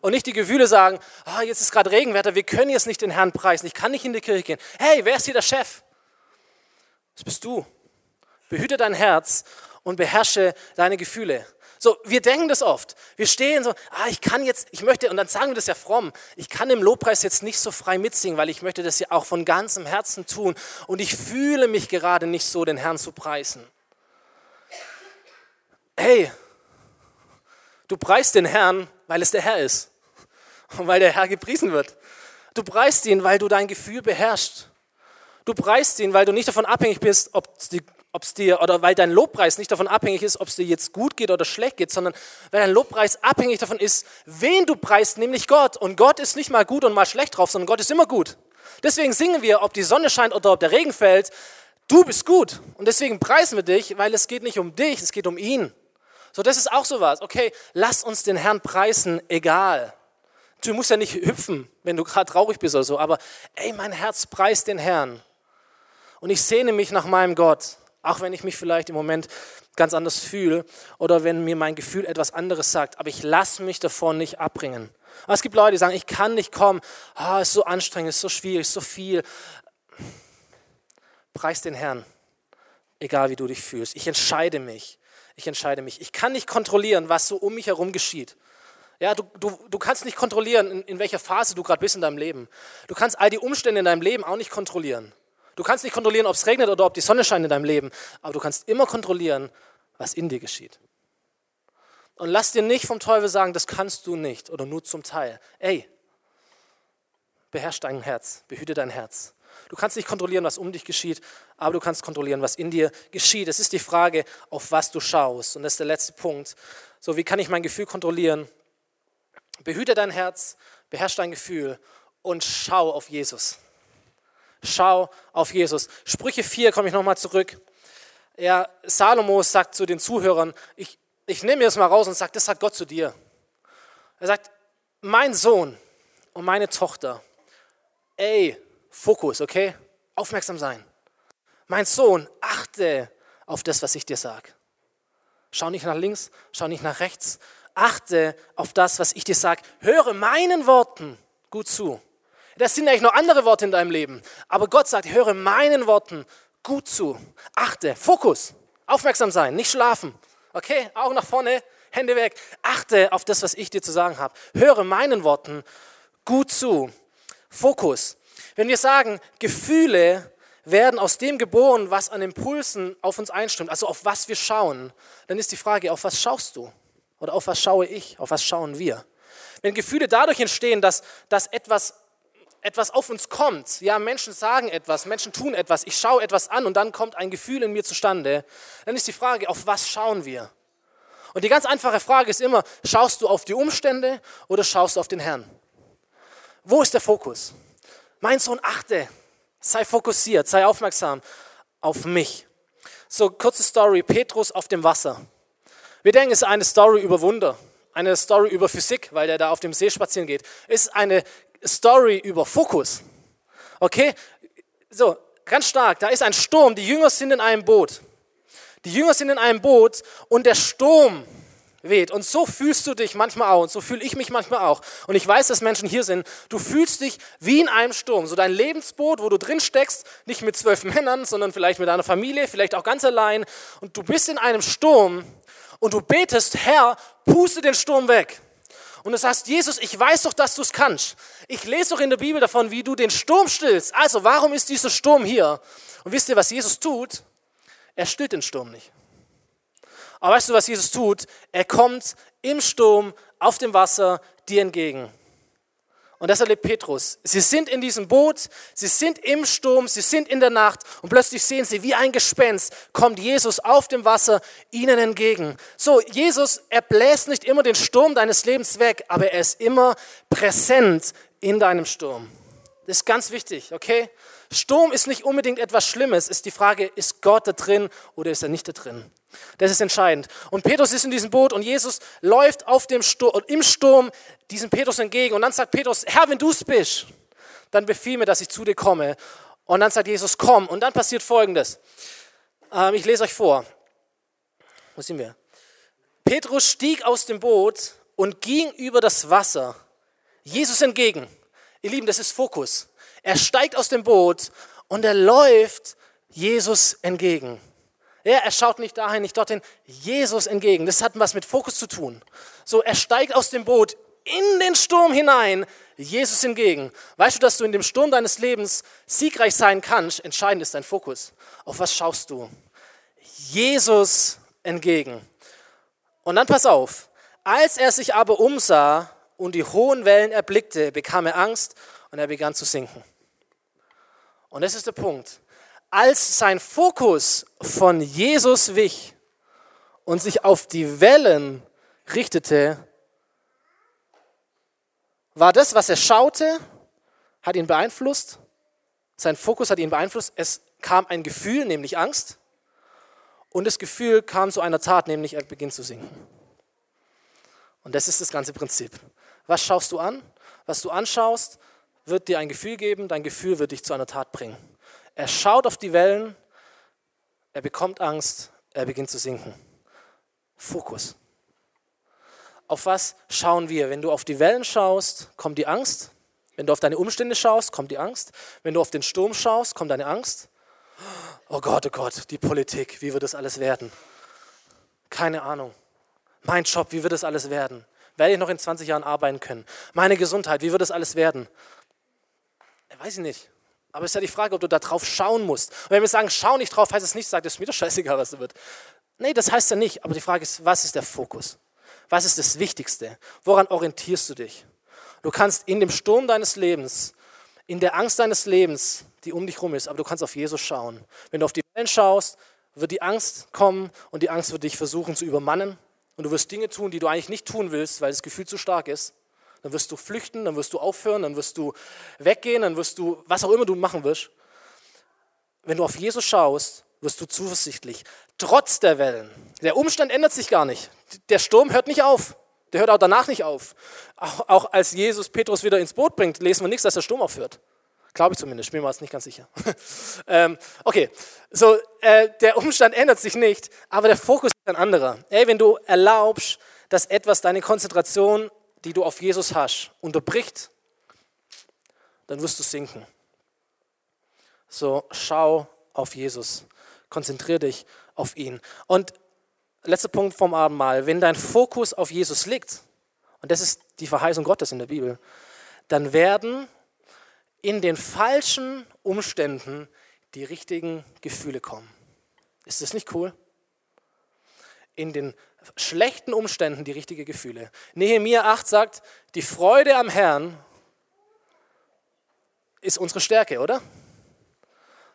Und nicht die Gefühle sagen, ah, jetzt ist gerade Regenwetter, wir können jetzt nicht den Herrn preisen, ich kann nicht in die Kirche gehen. Hey, wer ist hier der Chef? Das bist du. Behüte dein Herz und beherrsche deine Gefühle. So, wir denken das oft. Wir stehen so, ah, ich kann jetzt, ich möchte, und dann sagen wir das ja fromm, ich kann im Lobpreis jetzt nicht so frei mitsingen, weil ich möchte das ja auch von ganzem Herzen tun. Und ich fühle mich gerade nicht so, den Herrn zu preisen. Hey, Du preist den Herrn, weil es der Herr ist und weil der Herr gepriesen wird. Du preist ihn, weil du dein Gefühl beherrschst. Du preist ihn, weil du nicht davon abhängig bist, ob es dir, oder weil dein Lobpreis nicht davon abhängig ist, ob es dir jetzt gut geht oder schlecht geht, sondern weil dein Lobpreis abhängig davon ist, wen du preist, nämlich Gott. Und Gott ist nicht mal gut und mal schlecht drauf, sondern Gott ist immer gut. Deswegen singen wir, ob die Sonne scheint oder ob der Regen fällt, du bist gut. Und deswegen preisen wir dich, weil es geht nicht um dich, es geht um ihn. So, das ist auch sowas. Okay, lass uns den Herrn preisen, egal. Du musst ja nicht hüpfen, wenn du gerade traurig bist oder so, aber ey, mein Herz preist den Herrn. Und ich sehne mich nach meinem Gott, auch wenn ich mich vielleicht im Moment ganz anders fühle oder wenn mir mein Gefühl etwas anderes sagt, aber ich lasse mich davon nicht abbringen. Es gibt Leute, die sagen, ich kann nicht kommen, oh, ist so anstrengend, ist so schwierig, ist so viel. Preis den Herrn, egal wie du dich fühlst. Ich entscheide mich. Ich entscheide mich. Ich kann nicht kontrollieren, was so um mich herum geschieht. Ja, du, du, du kannst nicht kontrollieren, in, in welcher Phase du gerade bist in deinem Leben. Du kannst all die Umstände in deinem Leben auch nicht kontrollieren. Du kannst nicht kontrollieren, ob es regnet oder ob die Sonne scheint in deinem Leben, aber du kannst immer kontrollieren, was in dir geschieht. Und lass dir nicht vom Teufel sagen, das kannst du nicht oder nur zum Teil. Ey, beherrsch dein Herz, behüte dein Herz. Du kannst nicht kontrollieren, was um dich geschieht, aber du kannst kontrollieren, was in dir geschieht. Es ist die Frage, auf was du schaust. Und das ist der letzte Punkt. So, wie kann ich mein Gefühl kontrollieren? Behüte dein Herz, beherrsche dein Gefühl und schau auf Jesus. Schau auf Jesus. Sprüche 4 komme ich nochmal zurück. Ja, Salomo sagt zu den Zuhörern, ich, ich nehme mir das mal raus und sage, das sagt Gott zu dir. Er sagt, mein Sohn und meine Tochter, ey, Fokus, okay? Aufmerksam sein. Mein Sohn, achte auf das, was ich dir sage. Schau nicht nach links, schau nicht nach rechts. Achte auf das, was ich dir sage. Höre meinen Worten gut zu. Das sind eigentlich noch andere Worte in deinem Leben. Aber Gott sagt, höre meinen Worten gut zu. Achte, Fokus, aufmerksam sein, nicht schlafen. Okay, Augen nach vorne, Hände weg. Achte auf das, was ich dir zu sagen habe. Höre meinen Worten gut zu. Fokus. Wenn wir sagen, Gefühle werden aus dem geboren, was an Impulsen auf uns einstimmt, also auf was wir schauen, dann ist die Frage, auf was schaust du? Oder auf was schaue ich? Auf was schauen wir? Wenn Gefühle dadurch entstehen, dass, dass etwas, etwas auf uns kommt, ja, Menschen sagen etwas, Menschen tun etwas, ich schaue etwas an und dann kommt ein Gefühl in mir zustande, dann ist die Frage, auf was schauen wir? Und die ganz einfache Frage ist immer, schaust du auf die Umstände oder schaust du auf den Herrn? Wo ist der Fokus? Mein Sohn, achte, sei fokussiert, sei aufmerksam auf mich. So, kurze Story, Petrus auf dem Wasser. Wir denken, es ist eine Story über Wunder, eine Story über Physik, weil der da auf dem See spazieren geht. Es ist eine Story über Fokus. Okay? So, ganz stark, da ist ein Sturm, die Jünger sind in einem Boot. Die Jünger sind in einem Boot und der Sturm weht. Und so fühlst du dich manchmal auch und so fühle ich mich manchmal auch. Und ich weiß, dass Menschen hier sind. Du fühlst dich wie in einem Sturm. So dein Lebensboot, wo du drin steckst, nicht mit zwölf Männern, sondern vielleicht mit deiner Familie, vielleicht auch ganz allein. Und du bist in einem Sturm und du betest, Herr, puste den Sturm weg. Und du sagst, Jesus, ich weiß doch, dass du es kannst. Ich lese doch in der Bibel davon, wie du den Sturm stillst. Also, warum ist dieser Sturm hier? Und wisst ihr, was Jesus tut? Er stillt den Sturm nicht. Aber weißt du, was Jesus tut? Er kommt im Sturm auf dem Wasser dir entgegen. Und das erlebt Petrus. Sie sind in diesem Boot, sie sind im Sturm, sie sind in der Nacht und plötzlich sehen sie, wie ein Gespenst kommt Jesus auf dem Wasser ihnen entgegen. So, Jesus, er bläst nicht immer den Sturm deines Lebens weg, aber er ist immer präsent in deinem Sturm. Das ist ganz wichtig, okay? Sturm ist nicht unbedingt etwas Schlimmes, ist die Frage, ist Gott da drin oder ist er nicht da drin? Das ist entscheidend. Und Petrus ist in diesem Boot und Jesus läuft auf dem Sturm, im Sturm diesem Petrus entgegen. Und dann sagt Petrus, Herr, wenn du es bist, dann befiehl mir, dass ich zu dir komme. Und dann sagt Jesus, komm. Und dann passiert Folgendes. Ähm, ich lese euch vor. Wo sind wir? Petrus stieg aus dem Boot und ging über das Wasser Jesus entgegen. Ihr Lieben, das ist Fokus. Er steigt aus dem Boot und er läuft Jesus entgegen. Ja, er schaut nicht dahin, nicht dorthin, Jesus entgegen. Das hat was mit Fokus zu tun. So, er steigt aus dem Boot in den Sturm hinein, Jesus entgegen. Weißt du, dass du in dem Sturm deines Lebens siegreich sein kannst? Entscheidend ist dein Fokus. Auf was schaust du? Jesus entgegen. Und dann pass auf, Als er sich aber umsah und die hohen Wellen erblickte, bekam er Angst und er begann zu sinken. Und das ist der Punkt. Als sein Fokus von Jesus wich und sich auf die Wellen richtete, war das, was er schaute, hat ihn beeinflusst. Sein Fokus hat ihn beeinflusst. Es kam ein Gefühl, nämlich Angst. Und das Gefühl kam zu einer Tat, nämlich er beginnt zu sinken. Und das ist das ganze Prinzip. Was schaust du an? Was du anschaust, wird dir ein Gefühl geben, dein Gefühl wird dich zu einer Tat bringen. Er schaut auf die Wellen, er bekommt Angst, er beginnt zu sinken. Fokus. Auf was schauen wir? Wenn du auf die Wellen schaust, kommt die Angst. Wenn du auf deine Umstände schaust, kommt die Angst. Wenn du auf den Sturm schaust, kommt deine Angst. Oh Gott, oh Gott, die Politik, wie wird das alles werden? Keine Ahnung. Mein Job, wie wird das alles werden? Werde ich noch in 20 Jahren arbeiten können? Meine Gesundheit, wie wird das alles werden? Weiß ich nicht. Aber es ist ja die Frage, ob du da drauf schauen musst. Und wenn wir sagen, schau nicht drauf, heißt es nicht, sagt, es mir doch scheißegal, was da wird. Nee, das heißt ja nicht. Aber die Frage ist, was ist der Fokus? Was ist das Wichtigste? Woran orientierst du dich? Du kannst in dem Sturm deines Lebens, in der Angst deines Lebens, die um dich herum ist, aber du kannst auf Jesus schauen. Wenn du auf die Wellen schaust, wird die Angst kommen und die Angst wird dich versuchen zu übermannen. Und du wirst Dinge tun, die du eigentlich nicht tun willst, weil das Gefühl zu stark ist. Dann wirst du flüchten, dann wirst du aufhören, dann wirst du weggehen, dann wirst du, was auch immer du machen wirst. Wenn du auf Jesus schaust, wirst du zuversichtlich. Trotz der Wellen. Der Umstand ändert sich gar nicht. Der Sturm hört nicht auf. Der hört auch danach nicht auf. Auch, auch als Jesus Petrus wieder ins Boot bringt, lesen wir nichts, dass der Sturm aufhört. Glaube ich zumindest, bin mir jetzt nicht ganz sicher. (laughs) ähm, okay, so äh, der Umstand ändert sich nicht, aber der Fokus ist ein anderer. Ey, wenn du erlaubst, dass etwas deine Konzentration, die du auf Jesus hast, unterbricht, dann wirst du sinken. So, schau auf Jesus. Konzentriere dich auf ihn. Und letzter Punkt vom Abendmahl, wenn dein Fokus auf Jesus liegt, und das ist die Verheißung Gottes in der Bibel, dann werden in den falschen Umständen die richtigen Gefühle kommen. Ist das nicht cool? In den schlechten Umständen die richtigen Gefühle. Nehemiah 8 sagt, die Freude am Herrn ist unsere Stärke, oder?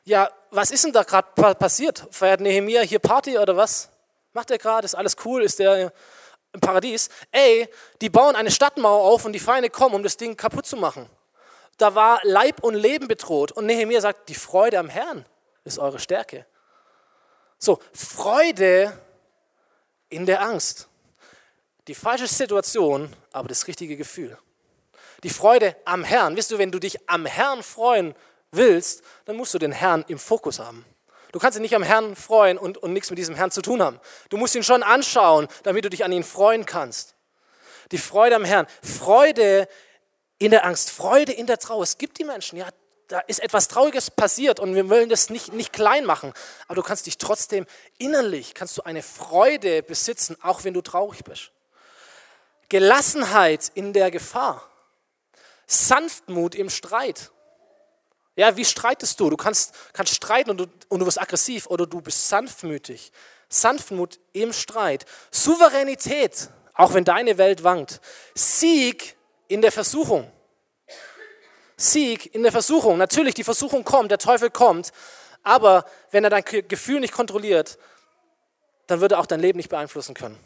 Ja, was ist denn da gerade passiert? Feiert Nehemiah hier Party oder was? Macht er gerade? Ist alles cool? Ist der im Paradies? Ey, die bauen eine Stadtmauer auf und die Feinde kommen, um das Ding kaputt zu machen. Da war Leib und Leben bedroht. Und Nehemiah sagt, die Freude am Herrn ist eure Stärke. So, Freude in der Angst. Die falsche Situation, aber das richtige Gefühl. Die Freude am Herrn. Wisst du, wenn du dich am Herrn freuen willst, dann musst du den Herrn im Fokus haben. Du kannst dich nicht am Herrn freuen und, und nichts mit diesem Herrn zu tun haben. Du musst ihn schon anschauen, damit du dich an ihn freuen kannst. Die Freude am Herrn. Freude in der Angst, Freude in der Trauer. Es gibt die Menschen, ja, da ist etwas Trauriges passiert und wir wollen das nicht, nicht klein machen. Aber du kannst dich trotzdem innerlich, kannst du eine Freude besitzen, auch wenn du traurig bist. Gelassenheit in der Gefahr. Sanftmut im Streit. Ja, wie streitest du? Du kannst, kannst streiten und du, und du wirst aggressiv oder du bist sanftmütig. Sanftmut im Streit. Souveränität, auch wenn deine Welt wankt. Sieg in der Versuchung. Sieg in der Versuchung. Natürlich, die Versuchung kommt, der Teufel kommt, aber wenn er dein Gefühl nicht kontrolliert, dann wird er auch dein Leben nicht beeinflussen können.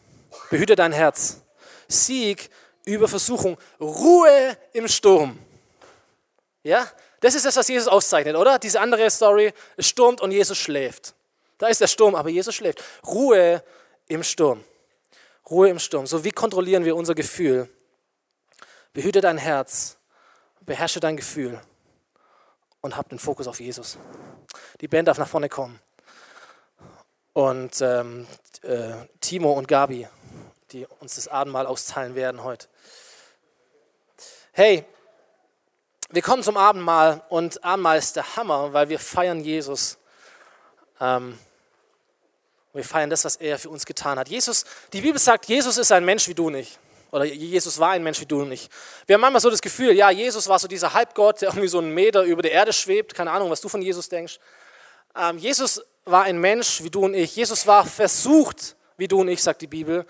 Behüte dein Herz. Sieg über Versuchung. Ruhe im Sturm. Ja, das ist das, was Jesus auszeichnet, oder? Diese andere Story, es stürmt und Jesus schläft. Da ist der Sturm, aber Jesus schläft. Ruhe im Sturm. Ruhe im Sturm. So wie kontrollieren wir unser Gefühl? Behüte dein Herz, beherrsche dein Gefühl und hab den Fokus auf Jesus. Die Band darf nach vorne kommen. Und ähm, äh, Timo und Gabi, die uns das Abendmahl austeilen werden heute. Hey, wir kommen zum Abendmahl und Abendmahl ist der Hammer, weil wir feiern Jesus. Ähm, wir feiern das, was er für uns getan hat. Jesus, die Bibel sagt, Jesus ist ein Mensch wie du nicht. Oder Jesus war ein Mensch wie du nicht. Wir haben manchmal so das Gefühl, ja, Jesus war so dieser Halbgott, der irgendwie so einen Meter über der Erde schwebt. Keine Ahnung, was du von Jesus denkst. Ähm, Jesus war ein Mensch wie du und ich. Jesus war versucht wie du und ich, sagt die Bibel.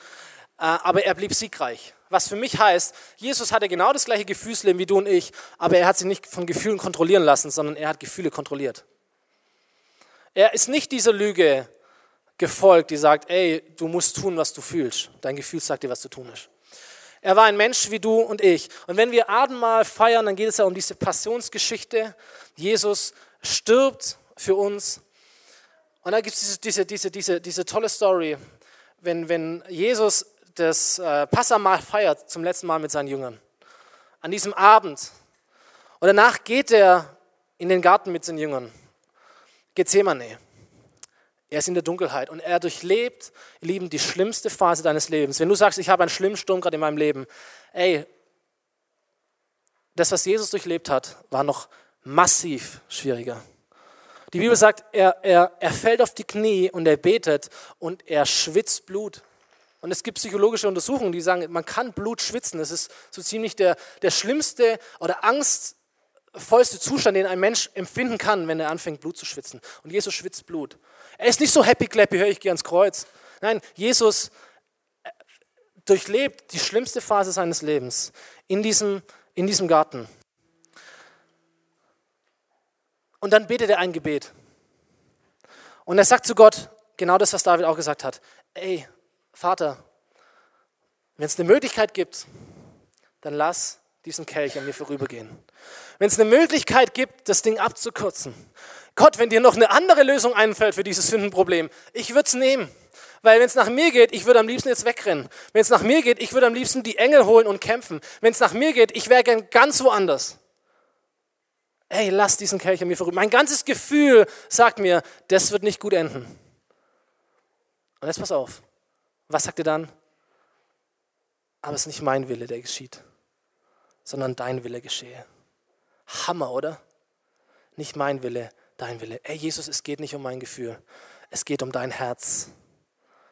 aber er blieb siegreich. Was für mich heißt, Jesus hatte genau das gleiche Gefühlsleben wie du und ich, aber er hat sich nicht von Gefühlen kontrollieren lassen, sondern er hat Gefühle kontrolliert. Er ist nicht dieser Lüge gefolgt, die sagt, ey, du musst tun, was du fühlst. Dein Gefühl sagt dir, was zu tun ist. Er war ein Mensch wie du und ich. Und wenn wir Abendmahl feiern, dann geht es ja um diese Passionsgeschichte. Jesus stirbt für uns. Und da gibt es diese, diese, diese, diese, tolle Story, wenn, wenn Jesus das äh, Passamal feiert zum letzten Mal mit seinen Jüngern. An diesem Abend. Und danach geht er in den Garten mit seinen Jüngern. Gethsemane. Er ist in der Dunkelheit und er durchlebt, Lieben, die schlimmste Phase deines Lebens. Wenn du sagst, ich habe einen schlimmen Sturm gerade in meinem Leben, ey, das, was Jesus durchlebt hat, war noch massiv schwieriger. Die Bibel sagt, er, er, er fällt auf die Knie und er betet und er schwitzt Blut. Und es gibt psychologische Untersuchungen, die sagen, man kann Blut schwitzen. Das ist so ziemlich der, der schlimmste oder angstvollste Zustand, den ein Mensch empfinden kann, wenn er anfängt, Blut zu schwitzen. Und Jesus schwitzt Blut. Er ist nicht so happy clappy, höre ich gehe ans Kreuz. Nein, Jesus äh, durchlebt die schlimmste Phase seines Lebens in diesem, in diesem Garten. Und dann betet er ein Gebet. Und er sagt zu Gott genau das, was David auch gesagt hat. Ey, Vater, wenn es eine Möglichkeit gibt, dann lass diesen Kelch an mir vorübergehen. Wenn es eine Möglichkeit gibt, das Ding abzukürzen, Gott, wenn dir noch eine andere Lösung einfällt für dieses Sündenproblem, ich würde es nehmen. Weil wenn es nach mir geht, ich würde am liebsten jetzt wegrennen. Wenn es nach mir geht, ich würde am liebsten die Engel holen und kämpfen. Wenn es nach mir geht, ich wäre gern ganz woanders. Ey, lass diesen Kelch an mir vorüber. Mein ganzes Gefühl sagt mir, das wird nicht gut enden. Und jetzt pass auf. Was sagt er dann? Aber es ist nicht mein Wille, der geschieht, sondern dein Wille geschehe. Hammer, oder? Nicht mein Wille, dein Wille. Ey, Jesus, es geht nicht um mein Gefühl. Es geht um dein Herz.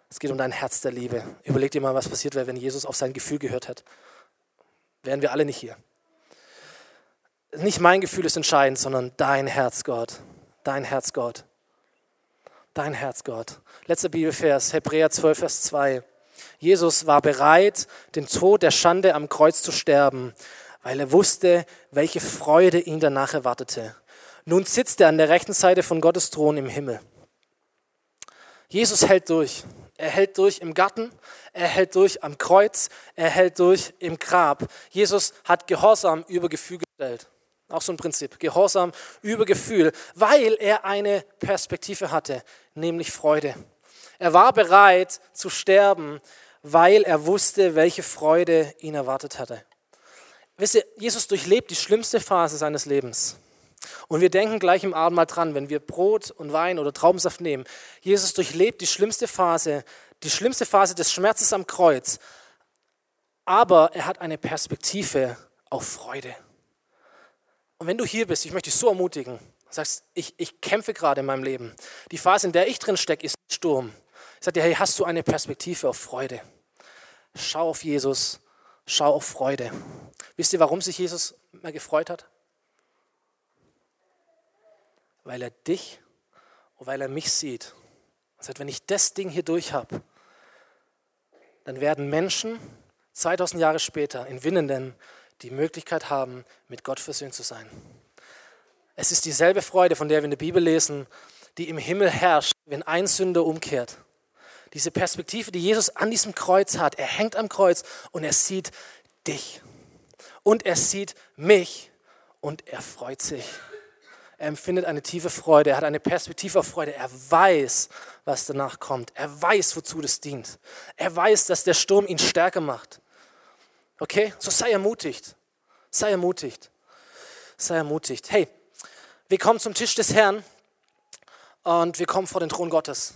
Es geht um dein Herz der Liebe. Überleg dir mal, was passiert wäre, wenn Jesus auf sein Gefühl gehört hätte. Wären wir alle nicht hier. Nicht mein Gefühl ist entscheidend, sondern dein Herz, Gott. Dein Herz, Gott. Dein Herz, Gott. Letzter Bibelvers, Hebräer 12, Vers 2. Jesus war bereit, den Tod der Schande am Kreuz zu sterben, weil er wusste, welche Freude ihn danach erwartete. Nun sitzt er an der rechten Seite von Gottes Thron im Himmel. Jesus hält durch. Er hält durch im Garten, er hält durch am Kreuz, er hält durch im Grab. Jesus hat Gehorsam über Gefühl gestellt. Auch so ein Prinzip. Gehorsam über Gefühl, weil er eine Perspektive hatte, nämlich Freude. Er war bereit zu sterben, weil er wusste, welche Freude ihn erwartet hatte. Wisst ihr, Jesus durchlebt die schlimmste Phase seines Lebens. Und wir denken gleich im Abendmahl dran, wenn wir Brot und Wein oder Traubensaft nehmen. Jesus durchlebt die schlimmste Phase, die schlimmste Phase des Schmerzes am Kreuz. Aber er hat eine Perspektive auf Freude. Und wenn du hier bist, ich möchte dich so ermutigen, sagst, ich, ich kämpfe gerade in meinem Leben. Die Phase, in der ich drin stecke, ist Sturm. Ich sage dir, hey, hast du eine Perspektive auf Freude? Schau auf Jesus, schau auf Freude. Wisst ihr, warum sich Jesus mal gefreut hat? Weil er dich und weil er mich sieht. Er sagt, wenn ich das Ding hier durch habe, dann werden Menschen 2000 Jahre später in Winnenden die Möglichkeit haben, mit Gott versöhnt zu sein. Es ist dieselbe Freude, von der wir in der Bibel lesen, die im Himmel herrscht, wenn ein Sünder umkehrt. Diese Perspektive, die Jesus an diesem Kreuz hat. Er hängt am Kreuz und er sieht dich. Und er sieht mich und er freut sich. Er empfindet eine tiefe Freude, er hat eine Perspektive auf Freude, er weiß, was danach kommt. Er weiß, wozu das dient. Er weiß, dass der Sturm ihn stärker macht. Okay, so sei ermutigt. Sei ermutigt. Sei ermutigt. Hey, wir kommen zum Tisch des Herrn und wir kommen vor den Thron Gottes.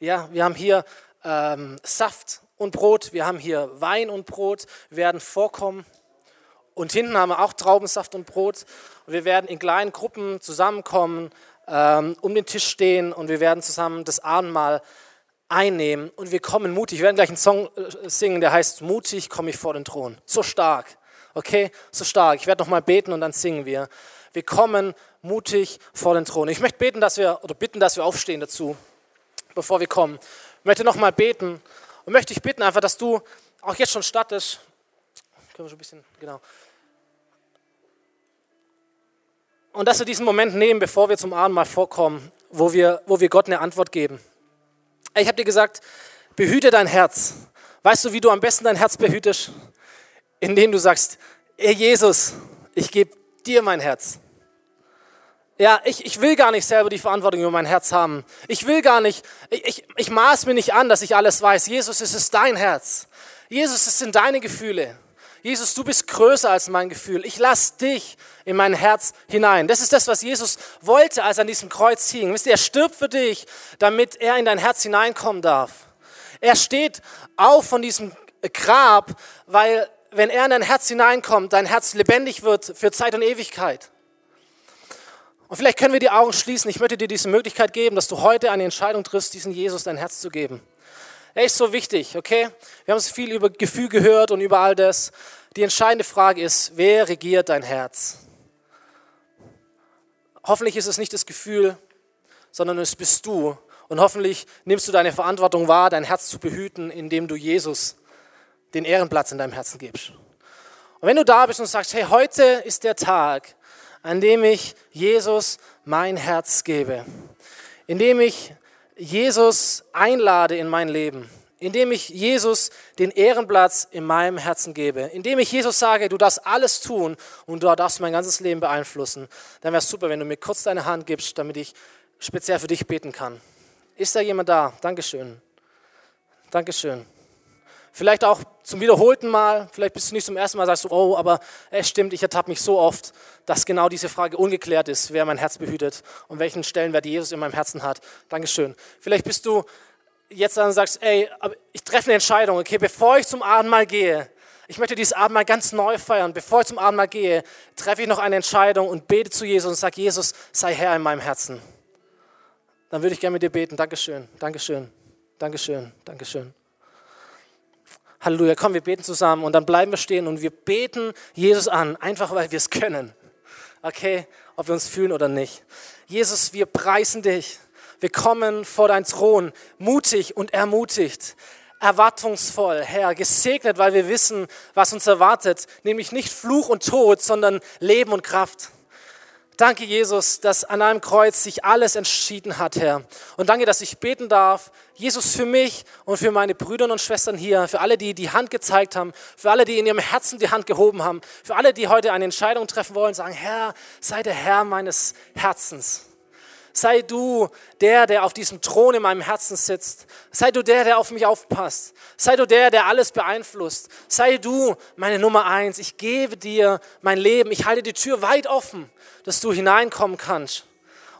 Ja, wir haben hier ähm, Saft und Brot, wir haben hier Wein und Brot, wir werden vorkommen. Und hinten haben wir auch Traubensaft und Brot. Und wir werden in kleinen Gruppen zusammenkommen, ähm, um den Tisch stehen und wir werden zusammen das Abendmahl einnehmen. Und wir kommen mutig. Wir werden gleich einen Song äh, singen, der heißt Mutig komme ich vor den Thron. So stark. Okay? So stark. Ich werde nochmal beten und dann singen wir. Wir kommen mutig vor den Thron. Ich möchte beten, dass wir, oder bitten, dass wir aufstehen dazu, bevor wir kommen. Ich möchte nochmal beten Und möchte ich bitten einfach, dass du auch jetzt schon startest. Können wir schon ein bisschen, genau. Und dass wir diesen Moment nehmen, bevor wir zum Abendmahl vorkommen, wo wir, wo wir Gott eine Antwort geben. Ich habe dir gesagt, behüte dein Herz. Weißt du, wie du am besten dein Herz behütest? Indem du sagst, ey Jesus, ich gebe dir mein Herz. Ja, ich, ich will gar nicht selber die Verantwortung über mein Herz haben. Ich will gar nicht, ich, ich, ich maß mir nicht an, dass ich alles weiß. Jesus, es ist dein Herz. Jesus, es sind deine Gefühle. Jesus, du bist größer als mein Gefühl. Ich lass dich in mein Herz hinein. Das ist das, was Jesus wollte, als er an diesem Kreuz hing. Wisst ihr, er stirbt für dich, damit er in dein Herz hineinkommen darf. Er steht auf von diesem Grab, weil wenn er in dein Herz hineinkommt, dein Herz lebendig wird für Zeit und Ewigkeit. Und vielleicht können wir die Augen schließen. Ich möchte dir diese Möglichkeit geben, dass du heute eine Entscheidung triffst, diesen Jesus dein Herz zu geben. Er ist so wichtig, okay? Wir haben so viel über Gefühl gehört und über all das. Die entscheidende Frage ist, wer regiert dein Herz? Hoffentlich ist es nicht das Gefühl, sondern es bist du. Und hoffentlich nimmst du deine Verantwortung wahr, dein Herz zu behüten, indem du Jesus den Ehrenplatz in deinem Herzen gibst. Und wenn du da bist und sagst, hey, heute ist der Tag, an dem ich Jesus mein Herz gebe, indem ich Jesus einlade in mein Leben, indem ich Jesus den Ehrenplatz in meinem Herzen gebe, indem ich Jesus sage, du darfst alles tun und du darfst mein ganzes Leben beeinflussen, dann wäre es super, wenn du mir kurz deine Hand gibst, damit ich speziell für dich beten kann. Ist da jemand da? Dankeschön. Dankeschön. Vielleicht auch zum wiederholten Mal, vielleicht bist du nicht zum ersten Mal, sagst du, oh, aber es stimmt, ich ertappe mich so oft, dass genau diese Frage ungeklärt ist, wer mein Herz behütet und welchen Stellenwert Jesus in meinem Herzen hat. Dankeschön. Vielleicht bist du jetzt dann sagst, ey, ich treffe eine Entscheidung, okay, bevor ich zum Abendmahl gehe, ich möchte dieses Abendmahl ganz neu feiern. Bevor ich zum Abendmahl gehe, treffe ich noch eine Entscheidung und bete zu Jesus und sage, Jesus, sei Herr in meinem Herzen. Dann würde ich gerne mit dir beten. Dankeschön, Dankeschön, Dankeschön, Dankeschön. Halleluja, komm, wir beten zusammen und dann bleiben wir stehen und wir beten Jesus an, einfach weil wir es können. Okay, ob wir uns fühlen oder nicht. Jesus, wir preisen dich. Wir kommen vor dein Thron, mutig und ermutigt, erwartungsvoll, Herr, gesegnet, weil wir wissen, was uns erwartet, nämlich nicht Fluch und Tod, sondern Leben und Kraft. Danke, Jesus, dass an einem Kreuz sich alles entschieden hat, Herr. Und danke, dass ich beten darf, Jesus, für mich und für meine Brüder und Schwestern hier, für alle, die die Hand gezeigt haben, für alle, die in ihrem Herzen die Hand gehoben haben, für alle, die heute eine Entscheidung treffen wollen, sagen, Herr, sei der Herr meines Herzens. Sei du der, der auf diesem Thron in meinem Herzen sitzt. Sei du der, der auf mich aufpasst. Sei du der, der alles beeinflusst. Sei du meine Nummer eins. Ich gebe dir mein Leben. Ich halte die Tür weit offen, dass du hineinkommen kannst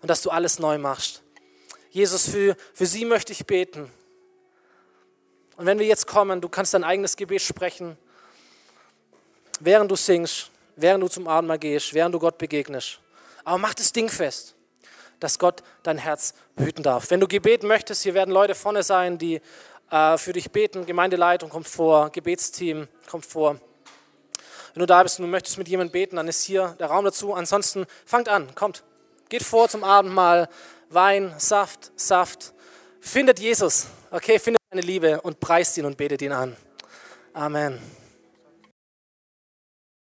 und dass du alles neu machst. Jesus, für, für sie möchte ich beten. Und wenn wir jetzt kommen, du kannst dein eigenes Gebet sprechen, während du singst, während du zum Abendmahl gehst, während du Gott begegnest. Aber mach das Ding fest dass Gott dein Herz behüten darf. Wenn du Gebet möchtest, hier werden Leute vorne sein, die äh, für dich beten. Gemeindeleitung kommt vor, Gebetsteam kommt vor. Wenn du da bist und du möchtest mit jemandem beten, dann ist hier der Raum dazu. Ansonsten fangt an, kommt. Geht vor zum Abendmahl, Wein, Saft, Saft. Findet Jesus, okay, findet seine Liebe und preist ihn und betet ihn an. Amen.